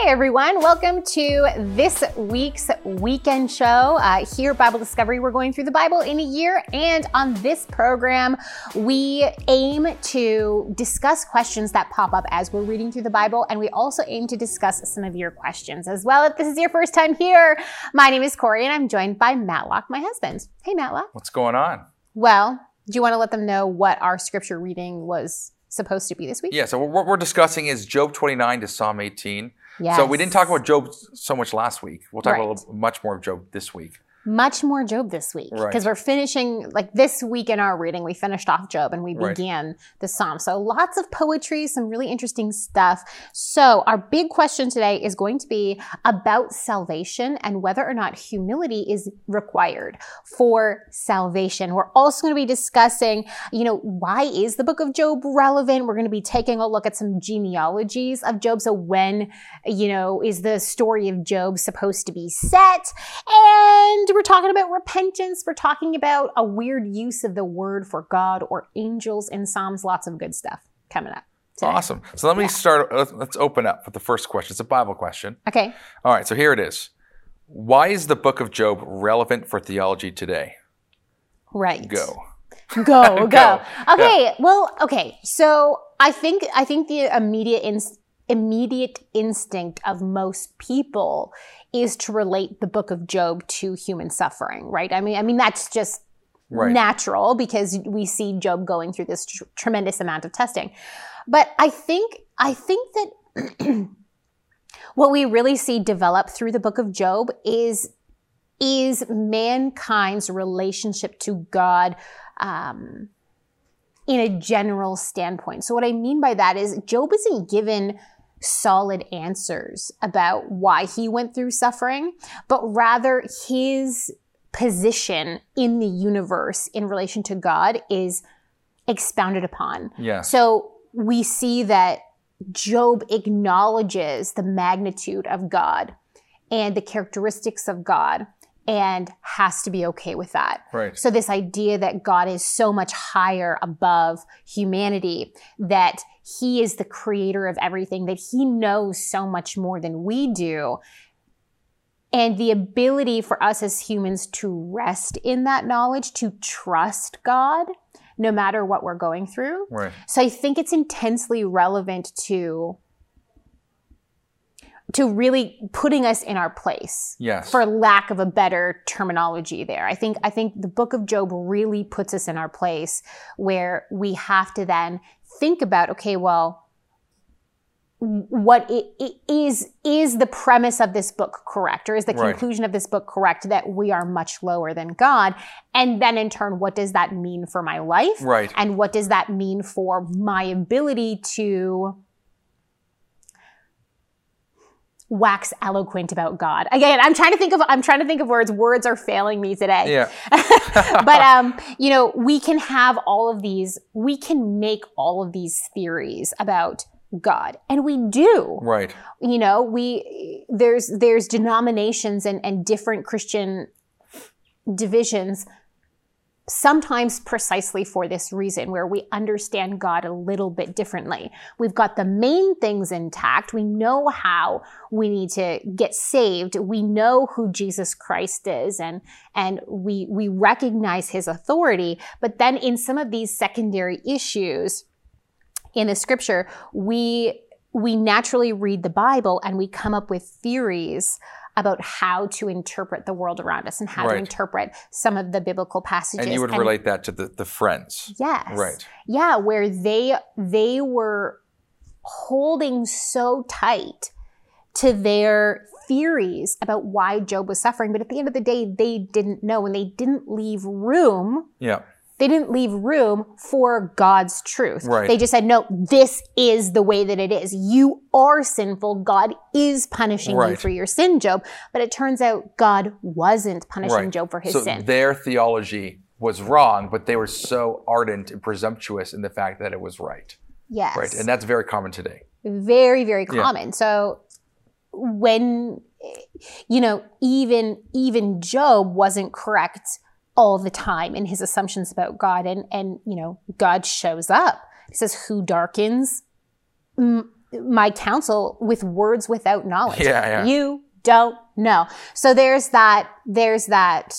Hey everyone, welcome to this week's weekend show. Uh, here, Bible Discovery, we're going through the Bible in a year, and on this program, we aim to discuss questions that pop up as we're reading through the Bible, and we also aim to discuss some of your questions as well. If this is your first time here, my name is Corey, and I'm joined by Matlock, my husband. Hey, Matlock. What's going on? Well, do you want to let them know what our scripture reading was supposed to be this week? Yeah, so what we're discussing is Job 29 to Psalm 18. Yes. So we didn't talk about Job so much last week. We'll talk Right. about much more of Job this week. Much more Job this week Right. because we're finishing like this week in our reading. We finished off Job and we Right. began the Psalm. So lots of poetry, some really interesting stuff. So our big question today is going to be about salvation and whether or not humility is required for salvation. We're also going to be discussing, you know, why is the book of Job relevant? We're going to be taking a look at some genealogies of Job. So when, you know, is the story of Job supposed to be set? And we're talking about repentance. We're talking about a weird use of the word for God or angels in Psalms. Lots of good stuff coming up. today. Awesome. So let me start. let's- open up with the first question. It's a Bible question. Okay. All right, so here it is. Why is the book of Job relevant for theology today? Right. Go. Go, go. Go. Okay. Well, okay. So I think I think the immediate ins- immediate instinct of most people is to relate the book of Job to human suffering, right? I mean, I mean that's just Right. natural because we see Job going through this tr- tremendous amount of testing. But I think I think that what we really see develop through the book of Job is is mankind's relationship to God um, in a general standpoint. So what I mean by that is Job isn't given solid answers about why he went through suffering, but rather his position in the universe in relation to God is expounded upon. Yes. So we see that Job acknowledges the magnitude of God and the characteristics of God and has to be okay with that. Right. So this idea that God is so much higher above humanity, that he is the creator of everything, that he knows so much more than we do. And the ability for us as humans to rest in that knowledge, to trust God, no matter what we're going through. Right. So I think it's intensely relevant to to really putting us in our place Yes. for lack of a better terminology there. I think I think the book of Job really puts us in our place where we have to then think about okay, well what it, it is is the premise of this book correct or is the Right. conclusion of this book correct that we are much lower than God and then in turn what does that mean for my life Right. and what does that mean for my ability to wax eloquent about God? Again, I'm trying to think of I'm trying to think of words. Words are failing me today. Yeah. but um, you know, we can have all of these, we can make all of these theories about God. And we do Right. you know we there's there's denominations and and different christian divisions sometimes precisely for this reason where we understand god a little bit differently. We've got the main things intact. We know how we need to get saved. We know who jesus christ is and and we we recognize his authority. But then in some of these secondary issues in the scripture, we we naturally read the Bible and we come up with theories about how to interpret the world around us and how to interpret some of the biblical passages. And you would relate that to the, the friends. Yes. Right. Yeah, where they they were holding so tight to their theories about why Job was suffering, but at the end of the day, they didn't know and they didn't leave room Yeah. They didn't leave room for God's truth. Right. They just said, no, this is the way that it is. You are sinful. God is punishing you for your sin, Job. But it turns out God wasn't punishing Right. Job for his so sin. their theology was wrong, but they were so ardent and presumptuous in the fact that it was right. yes. Right. And that's very common today. very, very Yeah. common. So when, you know, even, even Job wasn't correct all the time in his assumptions about God. And, and, you know, God shows up. He says, who darkens m- my counsel with words without knowledge. Yeah, yeah. You don't know. So there's that, there's that,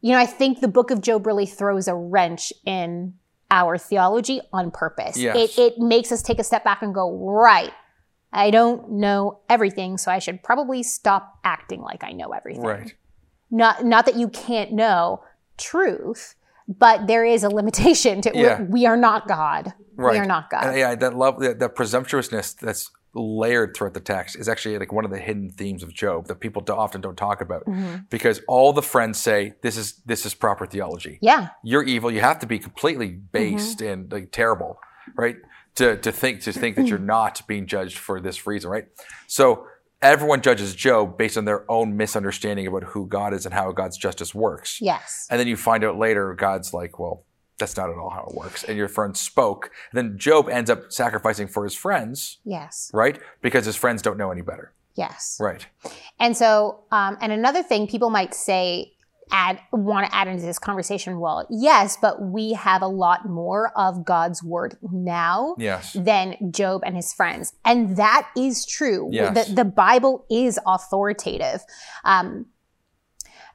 you know, I think the book of Job really throws a wrench in our theology on purpose. Yes. It, it makes us take a step back and go, right, I don't know everything, so I should probably stop acting like I know everything. Right. Not, not that you can't know truth, but there is a limitation to Yeah. we are not God. Right. We are not God. And yeah, that love, that, that presumptuousness that's layered throughout the text is actually like one of the hidden themes of Job that people often don't talk about Mm-hmm. because all the friends say this is this is proper theology. yeah. You're evil. You have to be completely based Mm-hmm. and like terrible, right? To to think to think that you're not being judged for this reason, right? So everyone judges Job based on their own misunderstanding about who God is and how God's justice works. Yes. And then you find out later, God's like, well, that's not at all how it works. And your friend spoke. And then Job ends up sacrificing for his friends, Yes. right? Because his friends don't know any better. Yes. Right. And so, um, and another thing people might say, add want to add into this conversation. Well, yes, but we have a lot more of God's word now Yes. than Job and his friends, and that is true. Yes. The, the Bible is authoritative, um,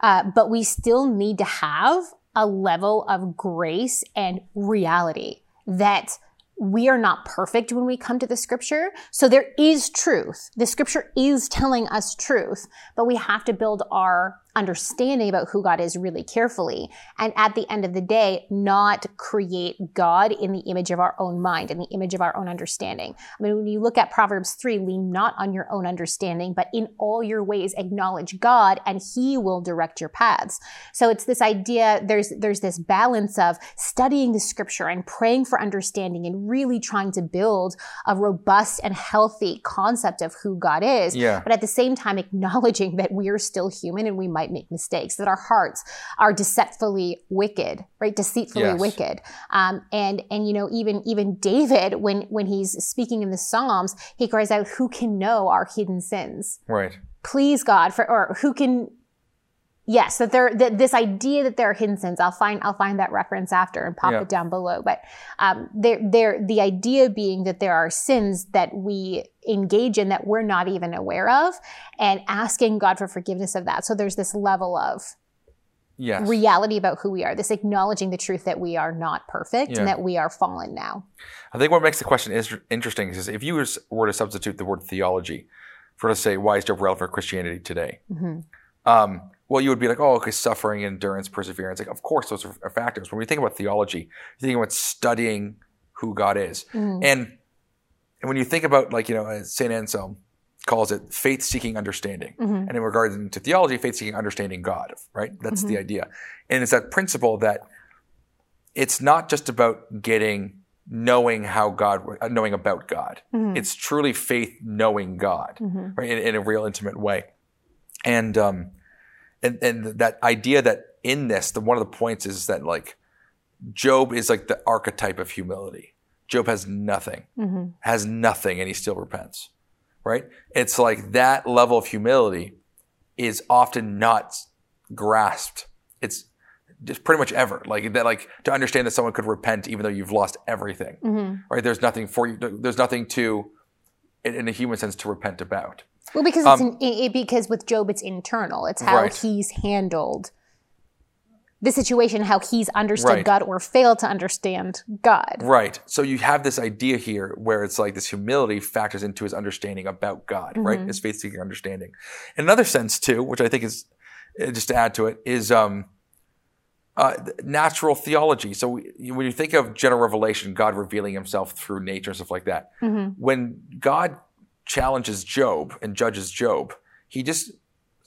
uh, but we still need to have a level of grace and reality that we are not perfect when we come to the scripture. So there is truth. The scripture is telling us truth, but we have to build our understanding about who God is really carefully. And at the end of the day, not create God in the image of our own mind, in the image of our own understanding. I mean, when you look at Proverbs 3, lean not on your own understanding, but in all your ways acknowledge God and he will direct your paths. So it's this idea, there's, there's this balance of studying the scripture and praying for understanding and really trying to build a robust and healthy concept of who God is. Yeah. But at the same time, acknowledging that we are still human and we might make mistakes, that our hearts are deceitfully wicked, right? Deceitfully Yes. wicked. Um, and, and, you know, even, even David, when, when he's speaking in the Psalms, he cries out, who can know our hidden sins? Right. please God for, or who can, yes, that there, that this idea that there are hidden sins, I'll find, I'll find that reference after and pop Yeah. it down below. But, um, there, there, the idea being that there are sins that we engage in that we're not even aware of and asking God for forgiveness of that. So there's this level of Yes. reality about who we are, this acknowledging the truth that we are not perfect Yeah. and that we are fallen now. I think what makes the question is interesting is if you were to substitute the word theology for, let's say, why is Job relevant for Christianity today? Mm-hmm. Um, well, you would be like, oh, okay, suffering, endurance, perseverance. Like, of course, those are, factors. When we think about theology, you think about studying who God is, Mm-hmm. and and when you think about like you know, Saint Anselm calls it faith-seeking understanding, Mm-hmm. and in regards to theology, faith-seeking understanding God. Right? That's the idea, and it's that principle that it's not just about getting knowing how God, uh, knowing about God. It's truly faith knowing God, right, in, in a real intimate way, and um, and and that idea that in this, the one of the points is that like Job is like the archetype of humility. Job has nothing, mm-hmm. has nothing, and he still repents, right? It's like that level of humility is often not grasped. It's just pretty much ever like that. Like to understand that someone could repent even though you've lost everything, mm-hmm. right? There's nothing for you. There's nothing to, in, in a human sense, to repent about. Well, because it's in, it, it- because with Job, it's internal. It's how Um, Right. he's handled the situation, how he's understood Right. God or failed to understand God. Right. So you have this idea here where it's like this humility factors into his understanding about God, right? His faith seeking understanding. In another sense, too, which I think is uh, just to add to it, is um, uh, natural theology. So we, when you think of general revelation, God revealing himself through nature and stuff like that, when God challenges Job and judges Job, he just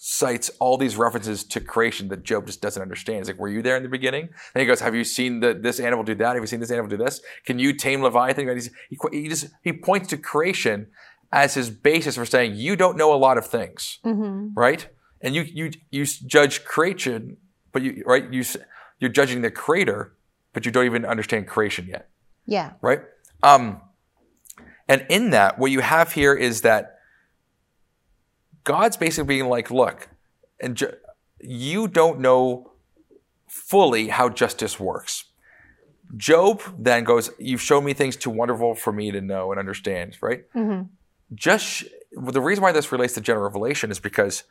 cites all these references to creation that Job just doesn't understand. He's like, "Were you there in the beginning?" And he goes, "Have you seen the, this animal do that? Have you seen this animal do this? Can you tame Leviathan?" He, he just he points to creation as his basis for saying you don't know a lot of things, right? And you you you judge creation, but you, right? You, you're judging the creator, but you don't even understand creation yet Yeah. right? Um, and in that, what you have here is that God's basically being like, look, and ju- you don't know fully how justice works. Job then goes, You've shown me things too wonderful for me to know and understand, right? Mm-hmm. Just sh- well, the reason why this relates to general revelation is because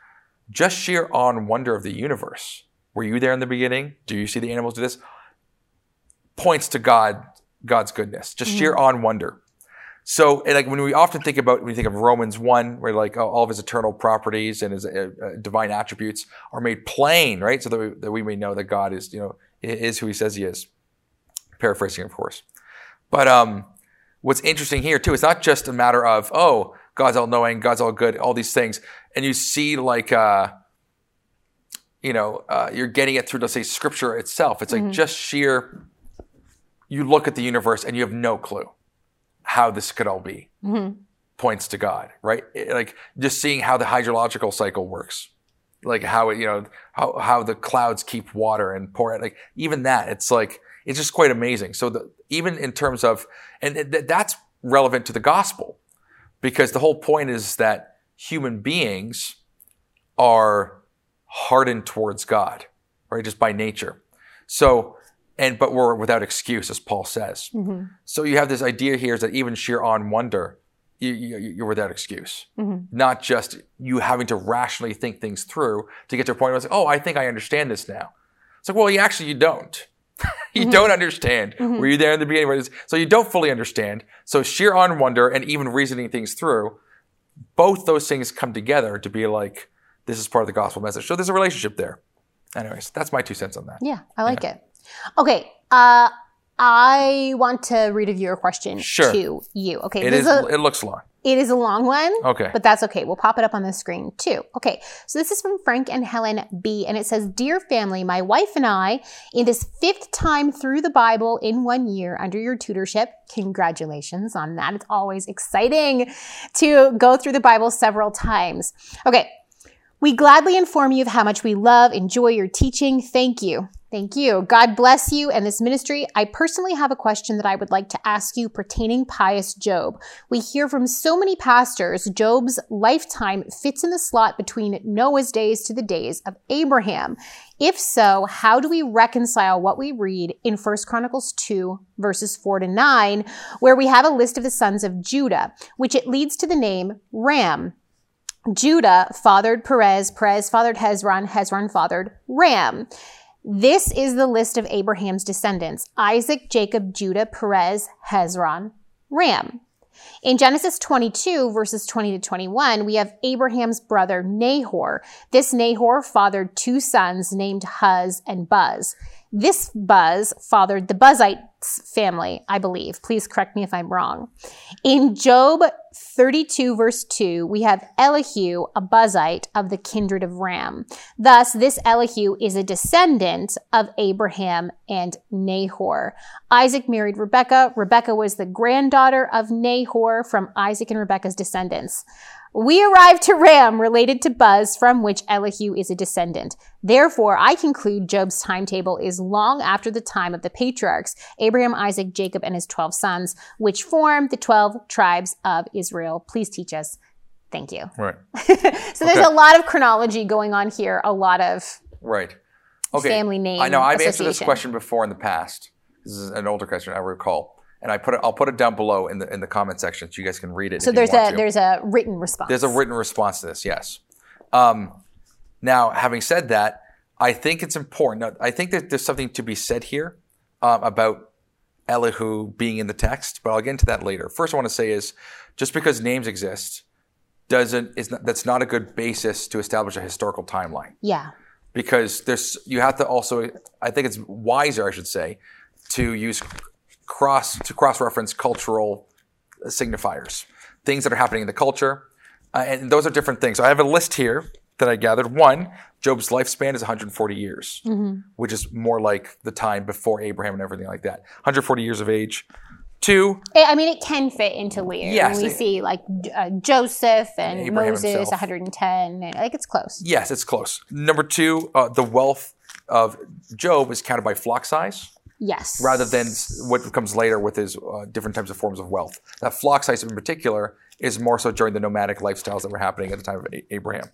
just sheer awe and wonder of the universe. Were you there in the beginning? Do you see the animals do this? Points to God, God's goodness. Just sheer awe and wonder. So, like when we often think about, when we think of Romans 1, where like oh, all of his eternal properties and his uh, uh, divine attributes are made plain, right? So that we, that we may know that God is, you know, is who he says he is. Paraphrasing, of course. But um, what's interesting here too, it's not just a matter of, oh, God's all knowing, God's all good, all these things. And you see like, uh, you know, uh, you're getting it through, let's say, scripture itself. It's like just sheer, you look at the universe and you have no clue how this could all be. Mm-hmm. Points to God, right? Like just seeing how the hydrological cycle works, like how it, you know, how, how the clouds keep water and pour it. Like even that, it's like, it's just quite amazing. So the, even in terms of, and th- that's relevant to the gospel because the whole point is that human beings are hardened towards God, right? Just by nature. So, and but we're without excuse, as Paul says. Mm-hmm. So you have this idea here is that even sheer on wonder, you, you, you're without excuse. Mm-hmm. Not just you having to rationally think things through to get to a point where it's like, oh, I think I understand this now. It's like, well, you actually you don't. you mm-hmm. don't understand. Were you there in the beginning? Where it is- So you don't fully understand. So sheer on wonder and even reasoning things through, both those things come together to be like, this is part of the gospel message. So there's a relationship there. Anyways, that's my two cents on that. Yeah, I like it. Okay. Uh, I want to read a viewer question Sure. to you. Okay. It this is. a, It looks long. it is a long one. Okay. But that's okay. We'll pop it up on the screen too. Okay. So this is from Frank and Helen B. And it says, Dear family, my wife and I, in this fifth time through the Bible in one year under your tutorship, congratulations on that. It's always exciting to go through the Bible several times. Okay. We gladly inform you of how much we love, enjoy your teaching. Thank you. Thank you. God bless you and this ministry. I personally have a question that I would like to ask you pertaining pious Job. We hear from so many pastors Job's lifetime fits in the slot between Noah's days to the days of Abraham. If so, how do we reconcile what we read in 1 Chronicles 2 verses 4 to 9 where we have a list of the sons of Judah, which it leads to the name Ram. Judah fathered Perez, Perez fathered Hezron, Hezron fathered Ram. This is the list of Abraham's descendants Isaac, Jacob, Judah, Perez, Hezron, Ram. In Genesis 22, verses 20 to 21, we have Abraham's brother Nahor. This Nahor fathered two sons named Huz and Buz. This Buz fathered the Family, I believe. Please correct me if I'm wrong. In Job 32, verse 2, we have Elihu, a Buzite of the kindred of Ram. Thus, this Elihu is a descendant of Abraham and Nahor. Isaac married Rebekah. Rebekah was the granddaughter of Nahor from Isaac and Rebekah's descendants. We arrive to Ram, related to Buz from which Elihu is a descendant. Therefore, I conclude Job's timetable is long after the time of the patriarchs, Abraham, Isaac, Jacob, and his 12 sons, which form the 12 tribes of Israel. Please teach us. Thank you. Right. So there's a lot of chronology going on here, a lot of Right. Okay. family name. I know I've answered this question before in the past. This is an older question I recall, and I put it. I'll put it down below in the in the comment section so you guys can read it. So there's a to. there's a written response. There's a written response to this, yes. Um, now, having said that, I think it's important. now, I think that there's something to be said here um, about Elihu being in the text, but I'll get into that later. First, I want to say is just because names exist doesn't is not, that's not a good basis to establish a historical timeline yeah. because there's you have to also I think it's wiser I should say to use cross to cross reference cultural signifiers things that are happening in the culture uh, and those are different things. So I have a list here that I gathered. One, Job's lifespan is 140 years, which is more like the time before Abraham and everything like that. 140 years of age. Two, I I mean, it can fit into later. Yes, we it- see like uh, Joseph and, Abraham Moses, himself. 110, and like it's close. yes, it's close. Number two, uh, the wealth of Job is counted by flock size. Yes. rather than what comes later with his uh, different types of forms of wealth. That flock size in particular is more so during the nomadic lifestyles that were happening at the time of Abraham.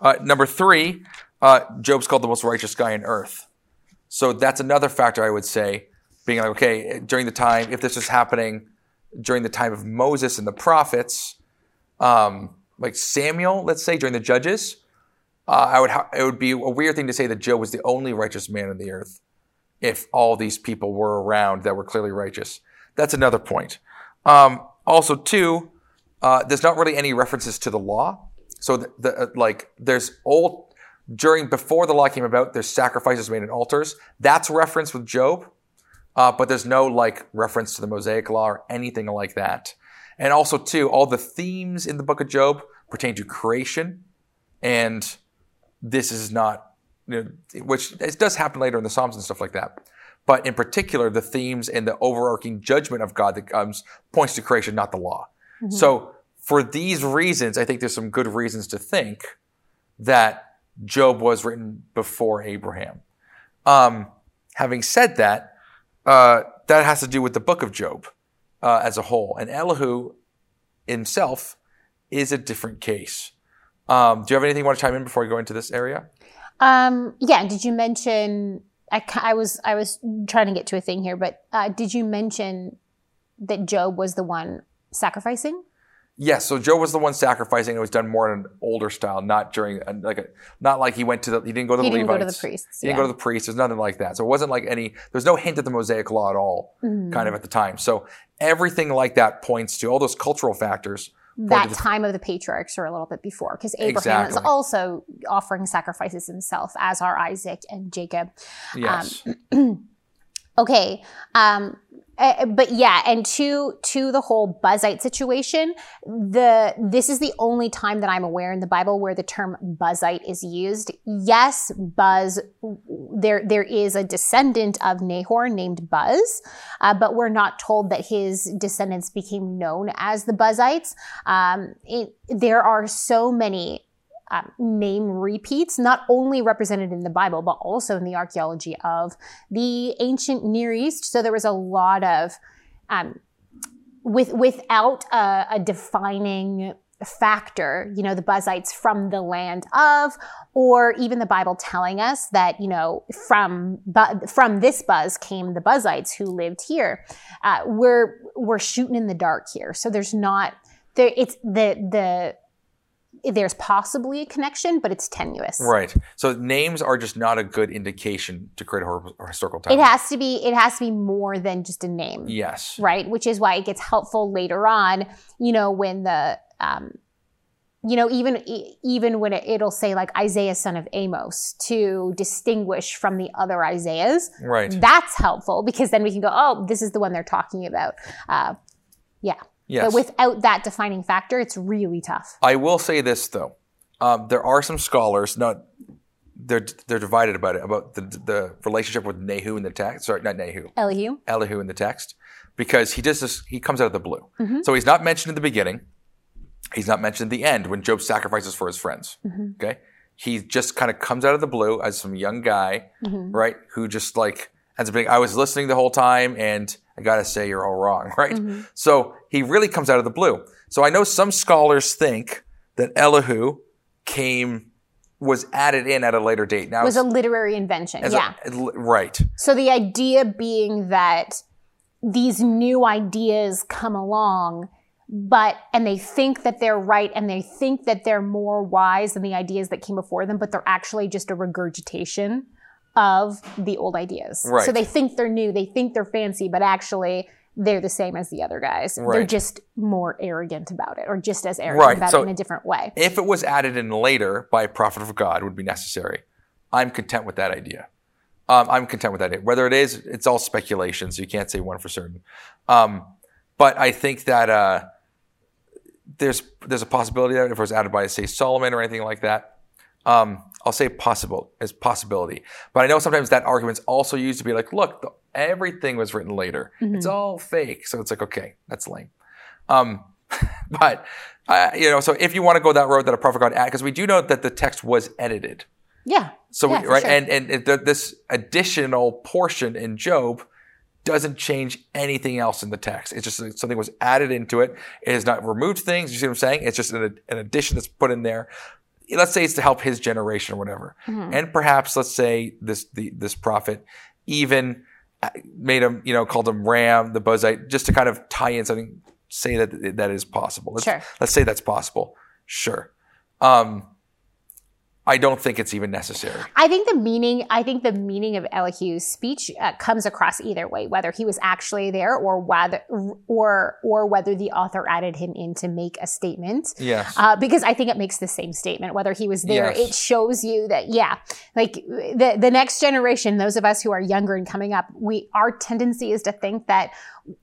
Uh, number three, uh, Job's called the most righteous guy on earth. So that's another factor I would say being like, okay, during the time, if this was happening during the time of Moses and the prophets, um, like Samuel, let's say during the Judges, uh, I would ha- it would be a weird thing to say that Job was the only righteous man on the earth if all these people were around that were clearly righteous. That's another point. Um, also, too, uh, there's not really any references to the law. So, the, the uh, like, there's old during before the law came about. There's sacrifices made in altars. That's referenced with Job, uh, but there's no like reference to the Mosaic law or anything like that. And also, too, all the themes in the book of Job pertain to creation, and this is not, you know, which it does happen later in the Psalms and stuff like that. But in particular, the themes and the overarching judgment of God that comes points to creation, not the law. Mm-hmm. So for these reasons, I think there's some good reasons to think that Job was written before Abraham. Um, having said that, uh, that has to do with the book of Job uh, as a whole. And Elihu himself is a different case. Um, do you have anything you want to chime in before we go into this area? Um, yeah. Did you mention? I, I, was I was trying to get to a thing here, but uh, did you mention that Job was the one sacrificing? Yes, so Job was the one sacrificing. It was done more in an older style, not during like a, not like he went to the he didn't go to he the didn't Levites. go to the priests. He didn't go to the priests. There's nothing like that. So it wasn't like any. There's no hint at the Mosaic law at all, mm-hmm. kind of at the time. So everything like that points to all those cultural factors that time of the patriarchs or a little bit before, because Abraham exactly. is also offering sacrifices himself, as are Isaac and Jacob. Yes. Um, okay. Um, uh, but yeah, and to to the whole buzite situation, the this is the only time that I'm aware in the Bible where the term buzite is used. Yes, Buz, there there is a descendant of Nahor named Buz, uh, but we're not told that his descendants became known as the Buzites. Um, it, there are so many um, name repeats, not only represented in the Bible, but also in the archaeology of the ancient Near East. So there was a lot of, um, with without a, a defining factor, you know, the Buzites from the land of, or even the Bible telling us that, you know, from bu- from this buz came the Buzites who lived here. Uh, we're we're shooting in the dark here, so there's not there. It's the the there's possibly a connection, but it's tenuous. Right. So names are just not a good indication to create a historical time. It has to be. It has to be more than just a name. Yes. Right. Which is why it gets helpful later on. You know, when the, um, you know, even even when it, will say like Isaiah son of Amos to distinguish from the other Isaiahs. Right. That's helpful because then we can go, oh, this is the one they're talking about. Uh, yeah. Yes. But without that defining factor, it's really tough. I will say this though, um, there are some scholars not they're they're divided about it about the the relationship with Nehu in the text. Sorry, not Nehu. Elihu. Elihu in the text, because he does this. He comes out of the blue. Mm-hmm. So he's not mentioned in the beginning. He's not mentioned at the end when Job sacrifices for his friends. Mm-hmm. Okay, he just kind of comes out of the blue as some young guy, mm-hmm. right? Who just like ends up being. I was listening the whole time and I gotta say you're all wrong, right? Mm-hmm. So he really comes out of the blue. So I know some scholars think that Elihu came was added in at a later date. Now it was a literary invention. Yeah. A, right. So the idea being that these new ideas come along but and they think that they're right and they think that they're more wise than the ideas that came before them but they're actually just a regurgitation of the old ideas. Right. So they think they're new, they think they're fancy, but actually they're the same as the other guys. Right. They're just more arrogant about it, or just as arrogant right. about so it in a different way. If it was added in later by a prophet of God would be necessary. I'm content with that idea. Um, I'm content with that. Idea. Whether it is, it's all speculation, so you can't say one for certain. Um, but I think that uh, there's there's a possibility that if it was added by, say, Solomon or anything like that, um, I'll say possible as possibility. But I know sometimes that argument's also used to be like, look, the, everything was written later. Mm-hmm. It's all fake. So it's like, okay, that's lame. Um, but uh, you know, so if you want to go that road that a prophet God add, because we do know that the text was edited. Yeah. So yeah, we, right, sure. and and it, this additional portion in Job doesn't change anything else in the text. It's just something was added into it. It has not removed things. You see what I'm saying? It's just an, an addition that's put in there let's say it's to help his generation or whatever. Mm-hmm. And perhaps let's say this the, this prophet even made him, you know, called him Ram, the Buzite, just to kind of tie in something, say that that is possible. Let's, Sure. let's say that's possible. Sure. Um, I don't think it's even necessary. I think the meaning, I think the meaning of Elihu's speech uh, comes across either way, whether he was actually there or whether, or or whether the author added him in to make a statement. Yes. Uh, because I think it makes the same statement. Whether he was there, Yes. it shows you that yeah, like the the next generation, those of us who are younger and coming up, we our tendency is to think that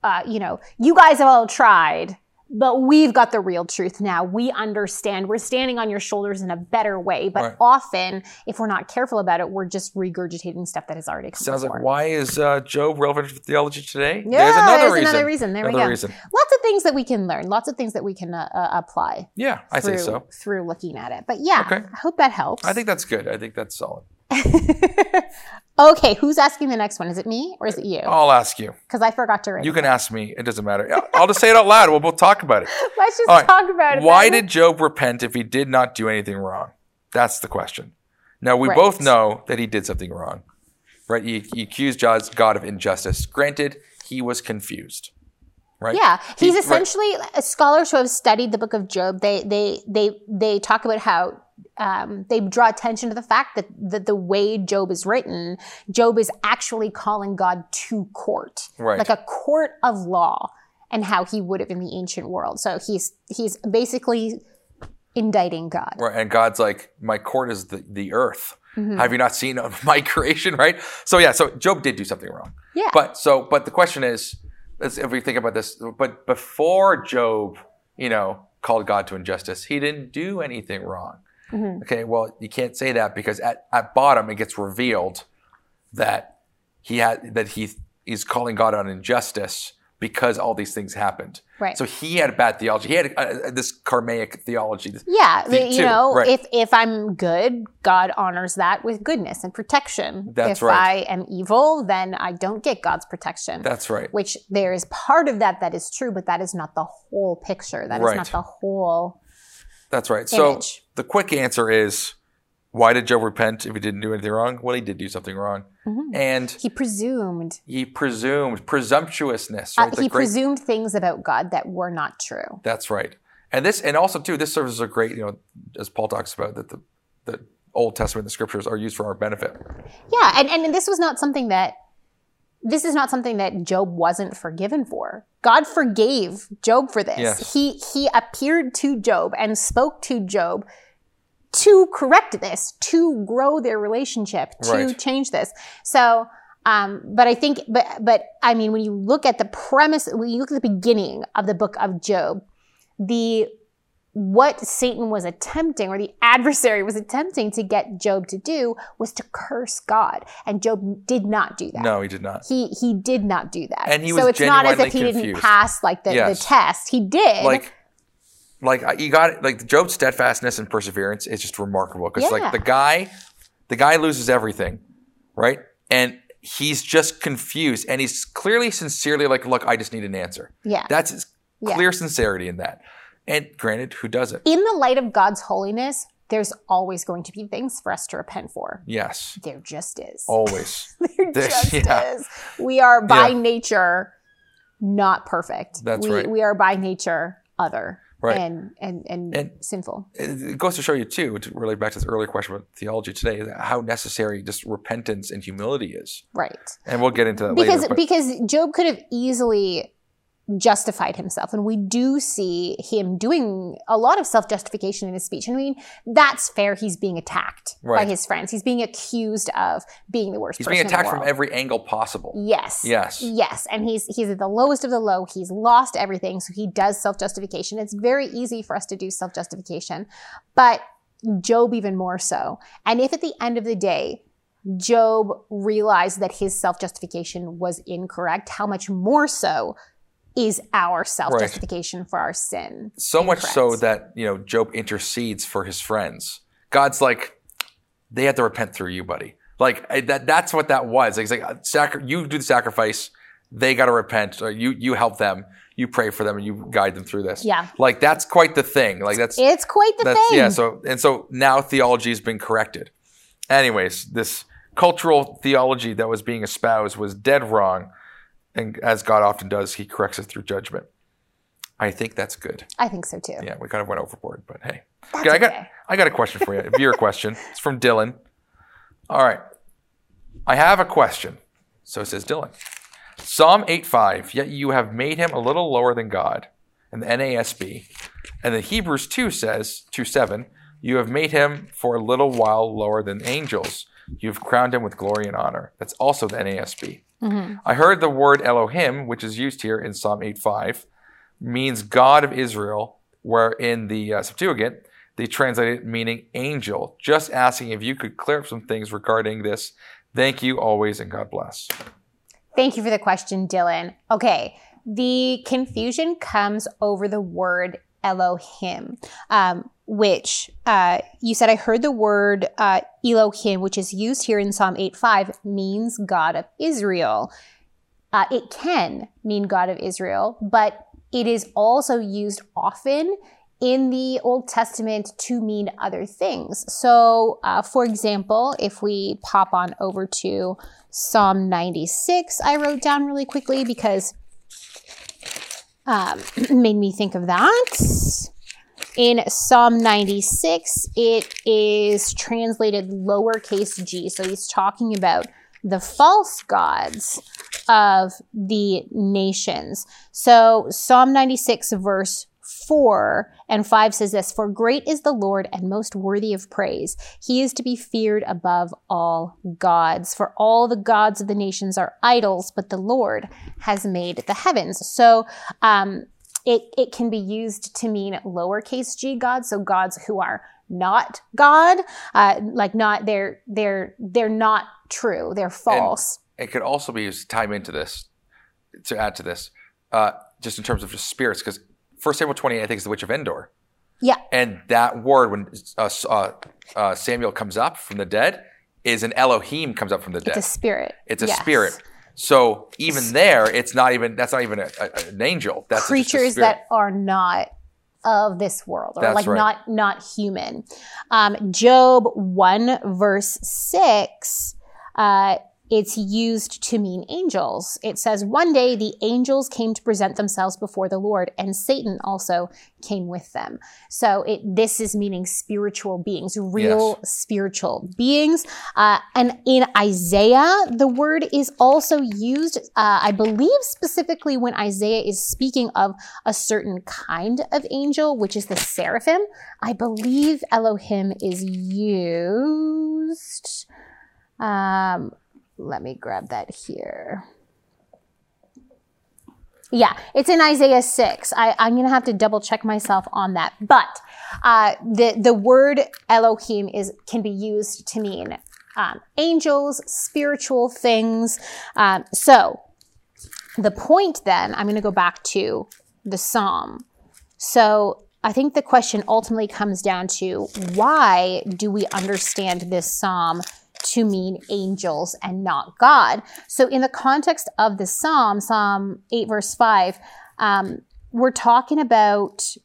uh, you know you guys have all tried. But we've got the real truth now. We understand. We're standing on your shoulders in a better way. But Right. often, if we're not careful about it, we're just regurgitating stuff that has already come Sounds before. like why is uh, Job relevant for theology today? Yeah, there's another there's reason. another reason. There we go. reason. Lots of things that we can learn. Lots of things that we can uh, uh, apply. Yeah, I through, think so. Through looking at it. But yeah, Okay. I hope that helps. I think that's good. I think that's solid. okay, who's asking the next one? Is it me or is it you? I'll ask you. Because I forgot to write. You can ask me. It doesn't matter. I'll just say it out loud. We'll both talk about it. Let's just right. talk about it. Why then. did Job repent if he did not do anything wrong? That's the question. Now, we Right. both know that he did something wrong, right? He, he accused God of injustice. Granted, he was confused, right? Yeah, he's He- essentially uh, scholars who have studied the book of Job. They they they they talk about how um, they draw attention to the fact that, that the way Job is written, Job is actually calling God to court, Right. like a court of law, and how he would have in the ancient world. So he's he's basically indicting God. Right, and God's like, my court is the, the earth. Mm-hmm. Have you not seen my creation? Right. So yeah, so Job did do something wrong. Yeah. But so, but the question is, if we think about this, but before Job, you know, called God to injustice, he didn't do anything wrong. Mhm. Okay. Well, you can't say that because at, at bottom it gets revealed that he had that he he's calling God on injustice because all these things happened. Right. So he had a bad theology. He had uh, this karmaic theology. Yeah, you two, know, right. if if I'm good, God honors that with goodness and protection. That's if right. I am evil, then I don't get God's protection. That's right. which there is part of that that is true, but that is not the whole picture. That is Right. not the whole. That's right. So image. The quick answer is why did Job repent if he didn't do anything wrong? Well, he did do something wrong. Mhm. And He presumed. he presumed presumptuousness, Uh, right? The he great- presumed things about God that were not true. That's right. And this and also too, this serves as a great, you know, as Paul talks about that the the Old Testament, the scriptures are used for our benefit. Yeah, and and this was not something that. This is not something that Job wasn't forgiven for. God forgave Job for this. Yes. He he appeared to Job and spoke to Job to correct this, to grow their relationship, to Right. change this. So, um, but I think, but but I mean, when you look at the premise, when you look at the beginning of the book of Job, the what Satan was attempting, or the adversary was attempting to get Job to do, was to curse God, and Job did not do that. No, he did not. He he did not do that. And he was so it's not as if he didn't pass like the, Yes. the test. He did. Like like you got like Job's steadfastness and perseverance is just remarkable because Yeah. like the guy the guy loses everything, right? And he's just confused and he's clearly sincerely like, look, I just need an answer. yeah. That's his Yeah. clear sincerity in that. And granted, who doesn't? in the light of God's holiness, there's always going to be things for us to repent for. Yes, There just is. always. there There's- just yeah. is. We are by Yeah. nature not perfect. That's we, right. We are by nature other Right. and, and, and, And- sinful. It goes to show you too, to relate back to this earlier question about theology today, how necessary just repentance and humility is. Right. And we'll get into that because later. because Job could have easily justified himself. And we do see him doing a lot of self-justification in his speech. I mean that's fair. He's being attacked by his friends. He's being accused of being the worst he's being attacked from every angle possible. yes. Yes. yes. And he's he's at the lowest of the low. He's lost everything. So he does self-justification. It's very easy for us to do self-justification but job even more so. And if at the end of the day job realized that his self-justification was incorrect how much more so is our self-justification for our sin So much so that, you know, Job intercedes for his friends. God's like, they have to repent through you, buddy. Like I- that that's what that was. Like, It's like uh, sacri- you do the sacrifice, they gotta repent, or you you help them, you pray for them, and you guide them through this. Yeah. Like that's quite the thing. Like that's it's quite the thing yeah. So and so now theology has been corrected. Anyways, this cultural theology that was being espoused was dead wrong. And as God often does, he corrects us through judgment. I think that's good. I think so too. Yeah, we kind of went overboard, but hey. Okay, I got okay. I got a question for you. A viewer question. It's from Dylan. All right. I have a question. So says Dylan. Psalm 8:5, yet you have made him a little lower than God. And the NASB. And then Hebrews 2 says, 2 7, you have made him for a little while lower than angels. You've crowned him with glory and honor. That's also the NASB. I heard the word Elohim, which is used here in Psalm 8:5, means God of Israel, where in the uh, Septuagint they translate it meaning angel. Just asking if you could clear up some things regarding this. Thank you always, and God bless. Thank you for the question, Dylan. Okay, the confusion comes over the word Elohim, um, which uh, you said I heard the word uh, Elohim, which is used here in Psalm 8:5, means God of Israel. Uh, it can mean God of Israel, but it is also used often in the Old Testament to mean other things. So, uh, for example, if we pop on over to Psalm 96, I wrote down really quickly because um, made me think of that. In Psalm 96, it is translated lowercase g. So he's talking about the false gods of the nations. So Psalm 96, verse 4 and 5 says this For great is the Lord and most worthy of praise. He is to be feared above all gods. For all the gods of the nations are idols, but the Lord has made the heavens. So, um, it, it can be used to mean lowercase g gods, so gods who are not God, uh, like not they're they're they're not true, they're false. It could also be used to time into this, to add to this, uh, just in terms of just spirits, because First Samuel 28, I think, is the witch of Endor. yeah, And that word, when uh, uh, uh, Samuel comes up from the dead, is an Elohim comes up from the dead. it's a spirit. It's a Yes. spirit. So even there, it's not even that's not even a, a- an angel. That's creatures that are not of this world or That's like right. not not human um, job 1 verse 6 uh, it's used to mean angels. It says one day the angels came to present themselves before the lord and satan also came with them. So it this is meaning spiritual beings real spiritual beings. Uh, and in isaiah the word is also used uh, i believe specifically when isaiah is speaking of a certain kind of angel which is the seraphim. I believe elohim is used um, let me grab that here yeah, it's in Isaiah 6. I, I'm going to have to double check myself on that. But uh, the, the word Elohim is, can be used to mean um, angels, spiritual things. Um, so the point then, I'm going to go back to the psalm. So I think the question ultimately comes down to why do we understand this psalm to mean angels and not God? So, in the context of the psalm, Psalm 8, verse 5, um, we're talking about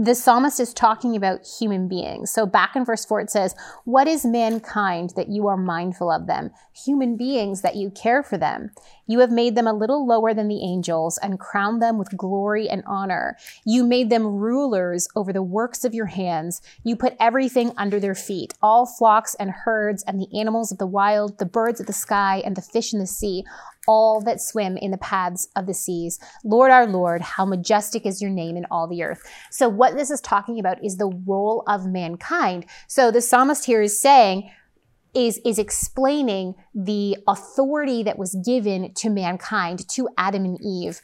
the psalmist is talking about human beings. So back in verse 4, it says, What is mankind that you are mindful of them? Human beings that you care for them. You have made them a little lower than the angels and crowned them with glory and honor. You made them rulers over the works of your hands. You put everything under their feet all flocks and herds and the animals of the wild, the birds of the sky and the fish in the sea, all that swim in the paths of the seas. Lord our Lord, how majestic is your name in all the earth. So, what this is talking about is the role of mankind. So, the psalmist here is saying, is, is explaining the authority that was given to mankind, to Adam and Eve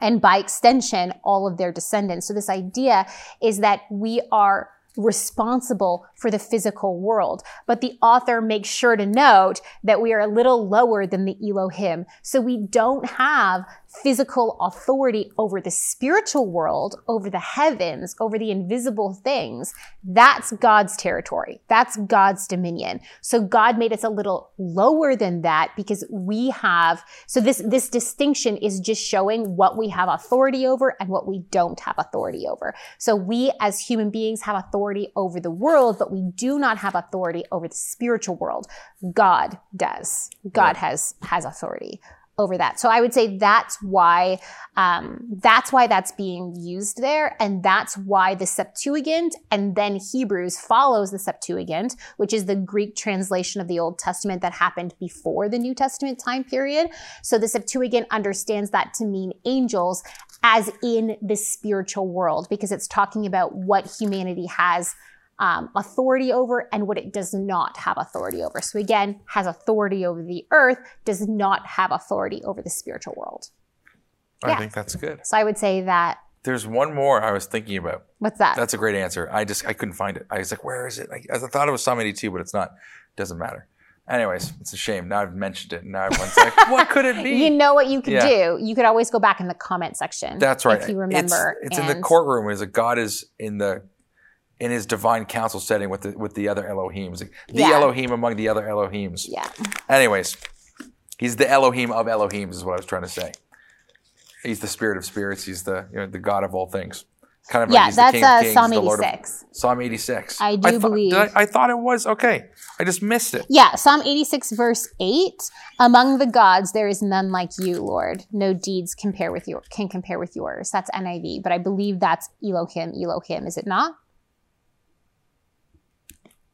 and by extension, all of their descendants. So, this idea is that we are responsible for the physical world. But the author makes sure to note that we are a little lower than the Elohim. So we don't have physical authority over the spiritual world, over the heavens, over the invisible things, that's God's territory. That's God's dominion. So God made us a little lower than that because we have, so this, this distinction is just showing what we have authority over and what we don't have authority over. So we as human beings have authority over the world, but we do not have authority over the spiritual world. God does. God has, has authority over that. So I would say that's why um, that's why that's being used there, and that's why the Septuagint and then Hebrews follows the Septuagint, which is the Greek translation of the Old Testament that happened before the New Testament time period. So the Septuagint understands that to mean angels as in the spiritual world because it's talking about what humanity has um, authority over and what it does not have authority over. So again, has authority over the earth, does not have authority over the spiritual world. I Yeah. think that's good. So I would say that. There's one more I was thinking about. What's that? That's a great answer. I just I couldn't find it. I was like, where is it? I, I thought it was Psalm 82, but it's not. Doesn't matter. Anyways, it's a shame. Now I've mentioned it. and Now everyone's like, what could it be? you know what you could Yeah. do? You could always go back in the comment section. That's right. If you remember. it's, it's in the courtroom. Is that God is in the in His divine council setting with the with the other Elohims, the Yeah. Elohim among the other Elohims. Yeah. Anyways, He's the Elohim of Elohims, is what I was trying to say. He's the Spirit of spirits. He's the you know the God of all things. Kind of like Yeah, the that's uh, Kings, Psalm the Lord of- 86. Psalm 86. I do thought- believe- did I, I thought it was okay. I just missed it. Yeah, Psalm 86, verse 8. Among the gods, there is none like you, Lord. No deeds compare with your can compare with yours. That's NIV, but I believe that's Elohim, Elohim, is it not?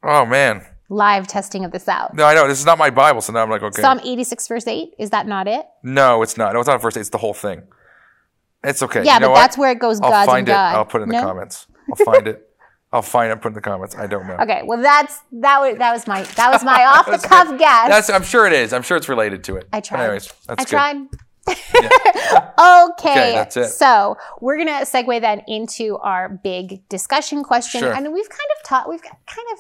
Oh man, Live testing of this out. no, I know this is not my Bible, so now I'm like, okay, Psalm 86, verse 8. Is that not it? no, it's not. No, it's not verse 8. It's the whole thing. It's okay. Yeah, You know but what? that's where it goes I'll gods find it. God. I'll put it in the No? comments. I'll find it. I'll find it. Put it in the comments. I don't know. Okay, well that's that was that was my that was my off the cuff guess. That's. I'm sure it is. I'm sure it's related to it. I But tried. anyways, that's I good. tried. Okay, okay, that's it. so we're gonna segue then into our big discussion question, Sure. and we've kind of taught, we've kind of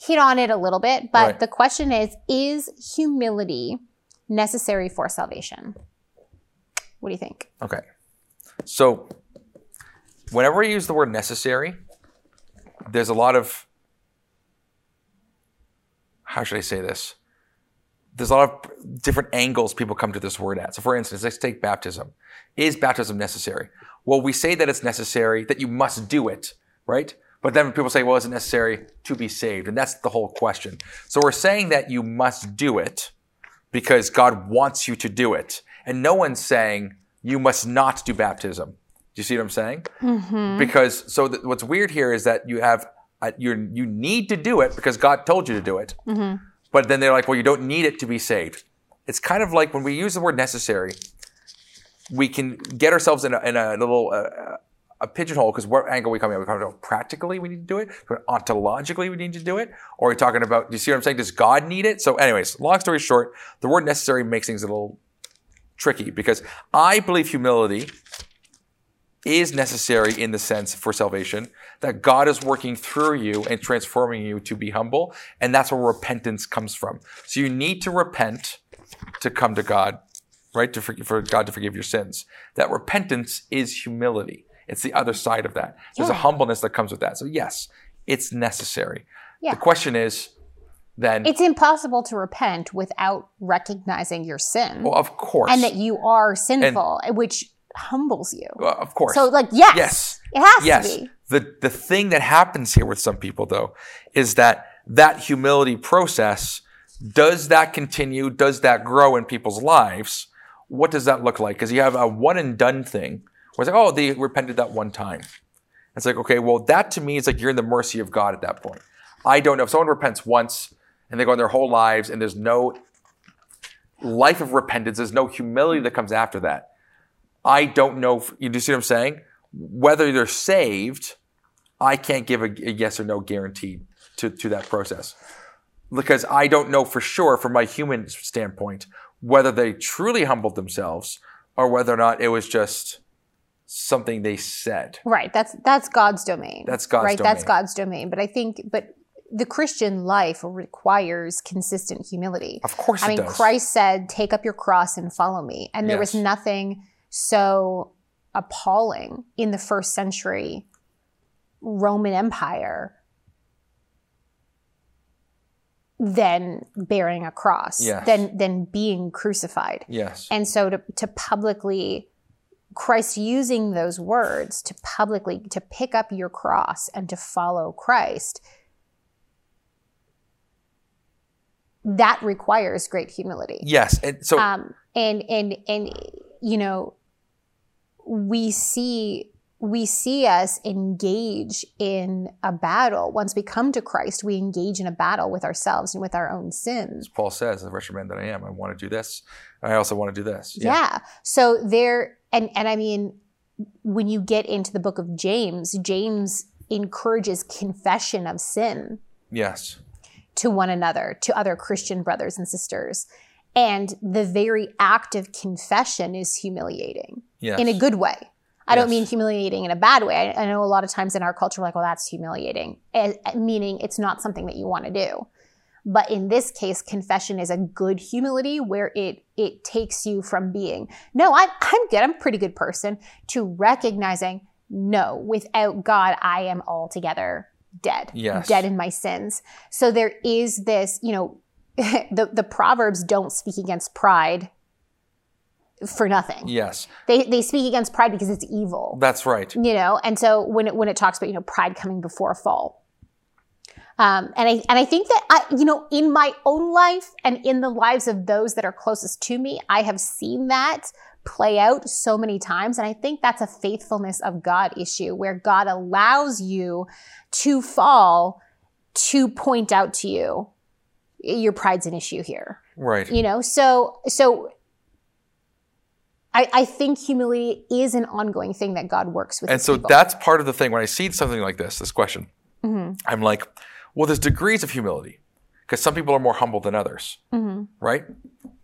hit on it a little bit, but Right. the question is: Is humility necessary for salvation? What do you think? Okay. So, whenever I use the word necessary, there's a lot of. How should I say this? There's a lot of different angles people come to this word at. So, for instance, let's take baptism. Is baptism necessary? Well, we say that it's necessary, that you must do it, right? But then people say, well, is it necessary to be saved? And that's the whole question. So, we're saying that you must do it because God wants you to do it. And no one's saying you must not do baptism. Do you see what I'm saying? Because so th- what's weird here is that you have uh, you you need to do it because God told you to do it. But then they're like, well, you don't need it to be saved. It's kind of like when we use the word necessary, we can get ourselves in a, in a little uh, a pigeonhole because what angle are we coming at? We're talking about practically we need to do it, but ontologically we need to do it, or are we talking about? Do you see what I'm saying? Does God need it? So, anyways, long story short, the word necessary makes things a little tricky because I believe humility is necessary in the sense for salvation that God is working through you and transforming you to be humble, and that's where repentance comes from. So you need to repent to come to God, right? To for, for God to forgive your sins. That repentance is humility. It's the other side of that. There's a humbleness that comes with that. So yes, it's necessary. Yeah. The question is then, It's impossible to repent without recognizing your sin well, of course, and that you are sinful, which humbles you. Well, of course. So, like, yes, Yes. it has yes. to be. The the thing that happens here with some people though is that that humility process does that continue? Does that grow in people's lives? What does that look like? Because you have a one and done thing where it's like, oh, they repented that one time. It's like, okay, well, that to me is like you're in the mercy of God at that point. I don't know if someone repents once and they go in their whole lives and there's no life of repentance, there's no humility that comes after that. I don't know. if- You see what I'm saying? Whether they're saved, I can't give a, a yes or no guarantee to, to that process because I don't know for sure, from my human standpoint, whether they truly humbled themselves or whether or not it was just something they said. Right. That's that's God's domain. That's God's right. That's. God's domain. But I think, but the Christian life requires consistent humility. Of course I mean, does. Christ said, "Take up your cross and follow me," and there was nothing. so appalling in the first century Roman Empire than bearing a cross, Yes. than than being crucified. Yes. And so to, to publicly, Christ using those words to publicly, to pick up your cross and to follow Christ, that requires great humility. yes. And so Um, and, and, and, you know, we see, we see us engage in a battle. Once we come to Christ, we engage in a battle with ourselves and with our own sins. as Paul says, the wretched man that I am, I want to do this. I also want to do this. Yeah. So there, and and I mean, when you get into the book of James, James encourages confession of sin Yes. to one another, to other Christian brothers and sisters. And the very act of confession is humiliating Yes. in a good way. I don't mean humiliating in a bad way. I, I know a lot of times in our culture, we're like, well, that's humiliating, eh, meaning it's not something that you want to do. But in this case, confession is a good humility where it it takes you from being, no, I'm, I'm good, I'm a pretty good person, to recognizing, no, without God, I am altogether dead, Yes. dead in my sins. So there is this, you know, the, the Proverbs don't speak against pride for nothing. Yes. They, they speak against pride because it's evil That's right. you know and so when it when it talks about you know pride coming before a fall um, and I and I think that I you know in my own life and in the lives of those that are closest to me I have seen that play out so many times and I think that's a faithfulness of God issue where God allows you to fall to point out to you your pride's an issue here Right. you know so so I, I think humility is an ongoing thing that God works with. And so people. that's part of the thing. When I see something like this, this question, Mm-hmm. I'm like, well, there's degrees of humility because some people are more humble than others, Mm-hmm. right?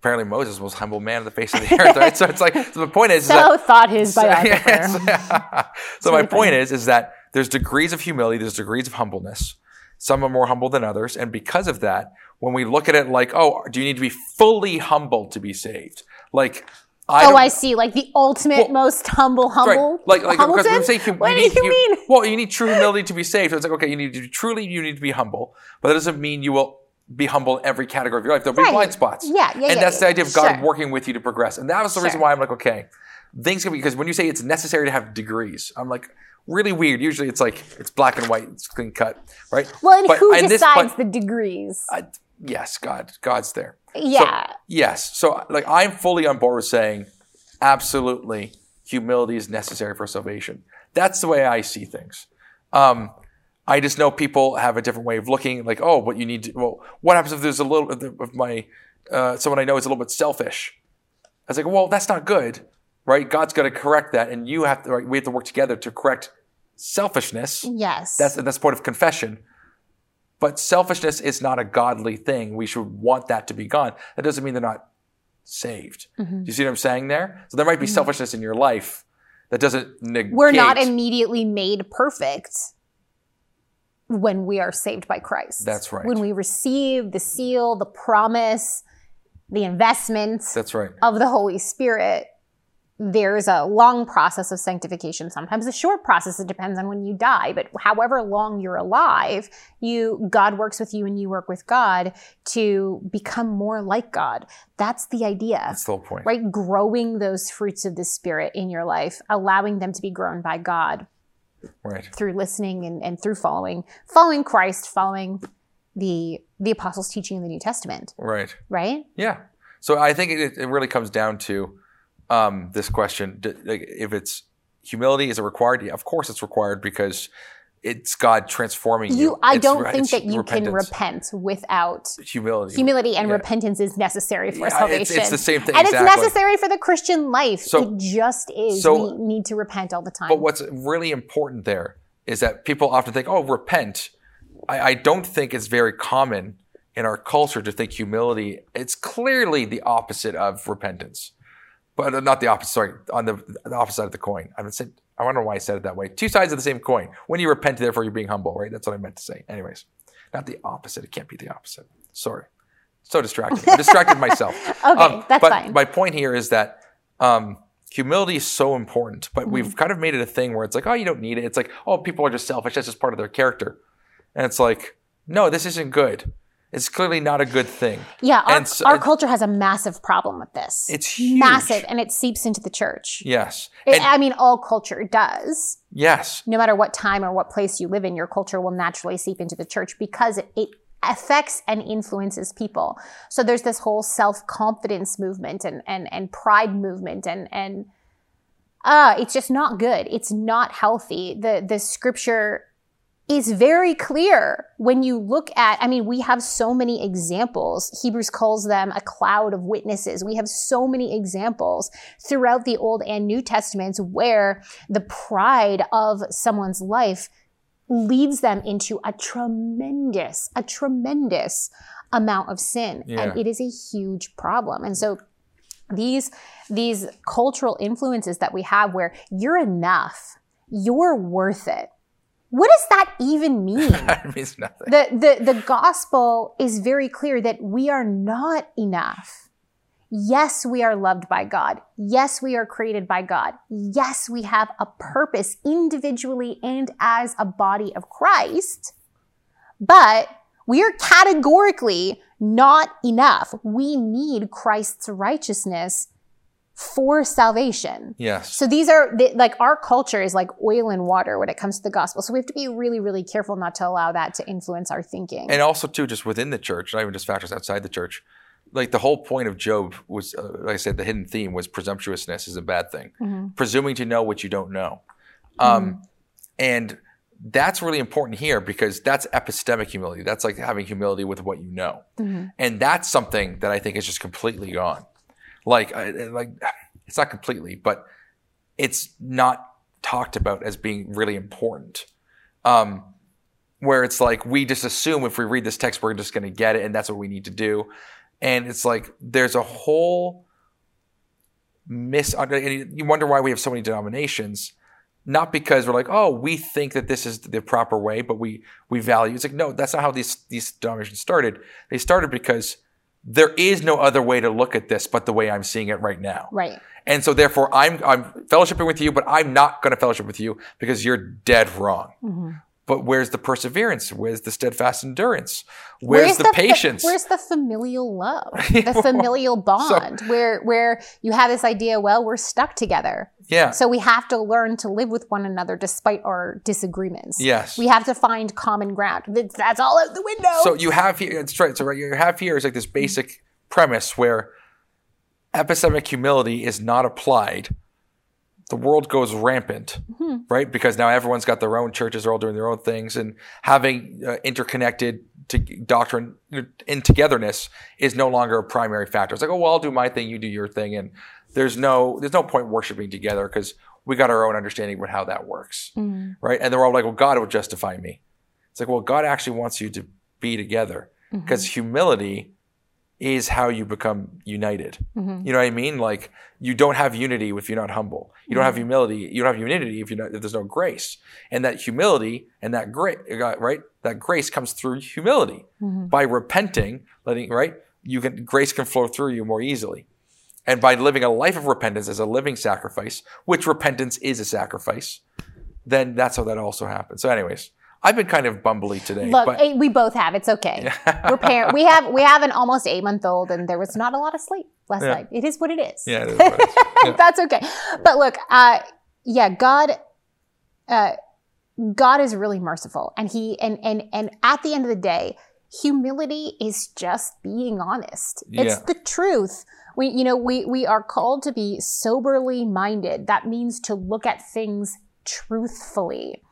Apparently, Moses was a humble man on the face of the earth, right? So it's like, so the point is, is so that thought his biographer. Yes. so my really point funny. is, is that there's degrees of humility, there's degrees of humbleness. Some are more humble than others, and because of that, when we look at it like, oh, do you need to be fully humble to be saved? Like, I Oh, I see. Like the ultimate, Well, most humble, humble. Right. Like, like because Hamilton? we say hum- what you do need, you mean? Well, you need true humility to be saved. So it's like, okay, you need to truly, you need to be humble, but that doesn't mean you will be humble in every category of your life. There'll be Right. blind spots. Yeah, yeah, And yeah, that's yeah, the idea of God sure. working with you to progress. And that was the reason why I'm like, okay, things can be, because when you say it's necessary to have degrees, I'm like, really weird. Usually it's like, it's black and white, it's clean cut, right? Well, and But who in this- decides but- the degrees? I, yes, God, God's there. Yeah. Yes. So, like, I'm fully on board with saying, absolutely, humility is necessary for salvation. That's the way I see things. Um, I just know people have a different way of looking. Like, oh, what you need to. Well, what happens if there's a little of my uh, someone I know is a little bit selfish? I was like, well, that's not good, right? God's got to correct that, and you have to. Right, we have to work together to correct selfishness. yes. That's that's the point of confession. But selfishness is not a godly thing. We should want that to be gone. That doesn't mean they're not saved. Mm-hmm. Do you see what I'm saying there? So there might be selfishness in your life that doesn't negate. We're not immediately made perfect when we are saved by Christ. That's right. When we receive the seal, the promise, the investment That's right. of the Holy Spirit, there's a long process of sanctification, sometimes a short process. It depends on when you die. But however long you're alive, you God works with you and you work with God to become more like God. That's the idea. That's the whole point. right? Growing those fruits of the Spirit in your life, allowing them to be grown by God Right. through listening and, and through following, following Christ, following the the apostles' teaching in the New Testament, Right. right? Yeah. So I think it, it really comes down to um, this question: D- if it's humility, is it required? Yeah, of course it's required because it's God transforming you. You, I It's don't think that you can repent without humility. humility, and Yeah. repentance is necessary for Yeah, it's- salvation. it's the same thing, and exactly. it's necessary for the Christian life. So- it just is. so- we need to repent all the time. But what's really important there is that people often think, oh, repent. I, I don't think it's very common in our culture to think humility, it's clearly the opposite of repentance. But uh, not the opposite, sorry, on the, the opposite side of the coin. I, said, I wonder why I said it that way. Two sides of the same coin. When you repent, therefore you're being humble, right? That's what I meant to say. Anyways, not the opposite. It can't be the opposite. Sorry. So distracted. I distracted myself. Okay, that's but fine. My point here is that um, humility is so important, but Mm-hmm. we've kind of made it a thing where it's like, oh, you don't need it. It's like, oh, people are just selfish. That's just part of their character. And it's like, no, this isn't good. It's clearly not a good thing. Yeah, our, so- our culture has a massive problem with this. It's huge. massive, and it seeps into the church. Yes. It- I mean, all culture does. yes. No matter what time or what place you live in, your culture will naturally seep into the church because it, it affects and influences people. So there's this whole self confidence movement and and and pride movement and and uh, it's just not good. It's not healthy. The the scripture is very clear when you look at i mean we have so many examples. Hebrews calls them a cloud of witnesses. We have so many examples throughout the old and new testaments where the pride of someone's life leads them into a tremendous a tremendous amount of sin. Yeah. and it is a huge problem. And so these these cultural influences that we have where you're enough you're worth it what does that even mean? That means nothing. the, the the gospel is very clear that we are not enough. Yes we are loved by god. Yes we are created by god. Yes we have a purpose individually and as a body of christ but we are categorically not enough. We need christ's righteousness for salvation Yes. so these are the, like our culture is like oil and water when it comes to the gospel. So we have to be really, really careful not to allow that to influence our thinking. and also too just within the church not even just factors outside the church like the whole point of job was uh, like i said the hidden theme was presumptuousness is a bad thing Mhm. presuming to know what you don't know um, and that's really important here because that's epistemic humility that's like having humility with what you know Mhm. and that's something that i think is just completely gone like like it's not completely but it's not talked about as being really important. Um, where it's like we just assume if we read this text we're just going to get it and that's what we need to do. And it's like there's a whole mis and you wonder why we have so many denominations. Not because we're like oh we think that this is the proper way but we we value it's like no that's not how these these denominations started. They started because there is no other way to look at this but the way i'm seeing it right now Right. and so therefore i'm i'm fellowshipping with you but i'm not going to fellowship with you because you're dead wrong Mhm. But where's the perseverance? Where's the steadfast endurance? Where's, the, fa- patience? where's the familial love? The familial bond where where you have this idea, well, we're stuck together. yeah. So we have to learn to live with one another despite our disagreements. yes. We have to find common ground. That's- That's all out the window. so you have here. It's right. So right, you have here is like this basic mm-hmm. premise where epistemic humility is not applied. The world goes rampant, Mhm. right? Because now everyone's got their own churches, they're all doing their own things, and having uh, interconnected to doctrine in togetherness is no longer a primary factor. It's like, oh well, I'll do my thing, you do your thing, and there's no there's no point worshiping together because we got our own understanding of how that works, Mhm. right? And they're all like, well, God will justify me. It's like, well, God actually wants you to be together because humility is how you become united. Mhm. You know what I mean? Like you don't have unity if you're not humble. You don't have humility. You don't have unity if you not if there's no grace. And that humility and that grace, right? That grace comes through humility Mhm. by repenting, letting right. You can grace can flow through you more easily, and by living a life of repentance as a living sacrifice, which repentance is a sacrifice, then that's how that also happens. So, anyways, I've been kind of bumbly today, Look, but eh, we both have. It's okay. We're parent. We have we have an almost eight month old, and there was not a lot of sleep last Yeah. night. It is what it is. yeah, it is it is. Yeah. That's okay. But look, uh, yeah, God, uh, God is really merciful, and He and and and at the end of the day, humility is just being honest. It's Yeah. the truth. We, you know, we we are called to be soberly minded. That means to look at things truthfully.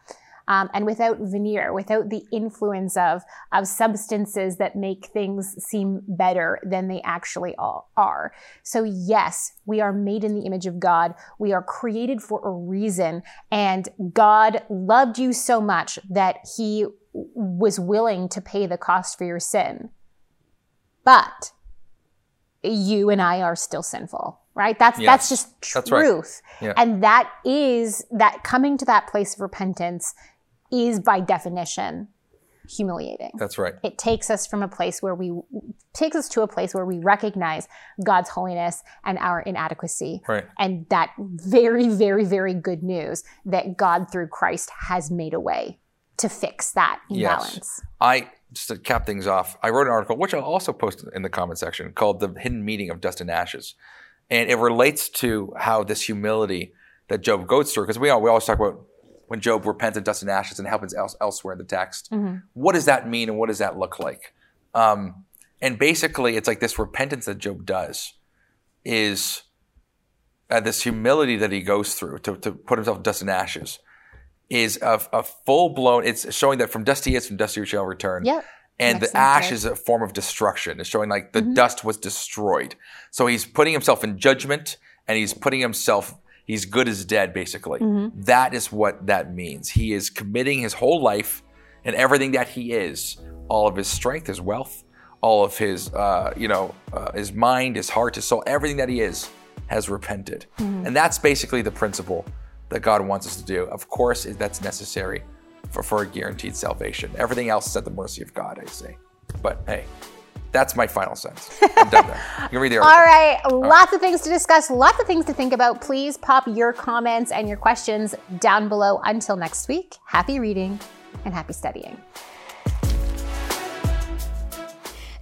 Um, and without veneer, without the influence of of substances that make things seem better than they actually all are. So yes, we are made in the image of God. We are created for a reason, and God loved you so much that He was willing to pay the cost for your sin. But you and I are still sinful, right? That's that's Yes, just that's right. truth. Yeah. And that is that coming to that place of repentance is by definition humiliating. That's right. It takes us from a place where we takes us to a place where we recognize God's holiness and our inadequacy. Right. And that very, very, very good news that God through Christ has made a way to fix that imbalance. Yes. I just to cap things off, I wrote an article which I'll also post in the comment section called "The Hidden Meaning of Dust and Ashes," and it relates to how this humility that Job goes through. Because we all, we always talk about when Job repents of dust and ashes and happens else, elsewhere in the text. Mm-hmm. What does that mean, and what does that look like? Um, and basically, it's like this repentance that Job does is uh, this humility that he goes through to, to put himself in dust and ashes is a, a full blown. It's showing that from dust he is, from dust he shall return. Yep. And Makes the ash right? is a form of destruction. It's showing like the Mm-hmm. dust was destroyed. So he's putting himself in judgment and he's putting himself, he's good as dead, basically. Mm-hmm. That is what that means. He is committing his whole life and everything that he is, all of his strength, his wealth, all of his, uh, you know, uh, his mind, his heart, his soul, everything that he is has repented. Mm-hmm. And that's basically the principle that God wants us to do. Of course, that's necessary for, for a guaranteed salvation. Everything else is at the mercy of God, I say. But hey, that's my final sense. I'm done there. You can read the article. All right, lots of things to discuss, lots of things to think about. Please pop your comments and your questions down below. Until next week, happy reading and happy studying.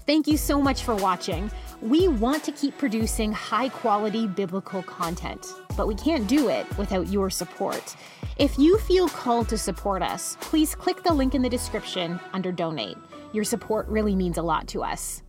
Thank you so much for watching. We want to keep producing high quality biblical content, but we can't do it without your support. If you feel called to support us, please click the link in the description under donate. Your support really means a lot to us.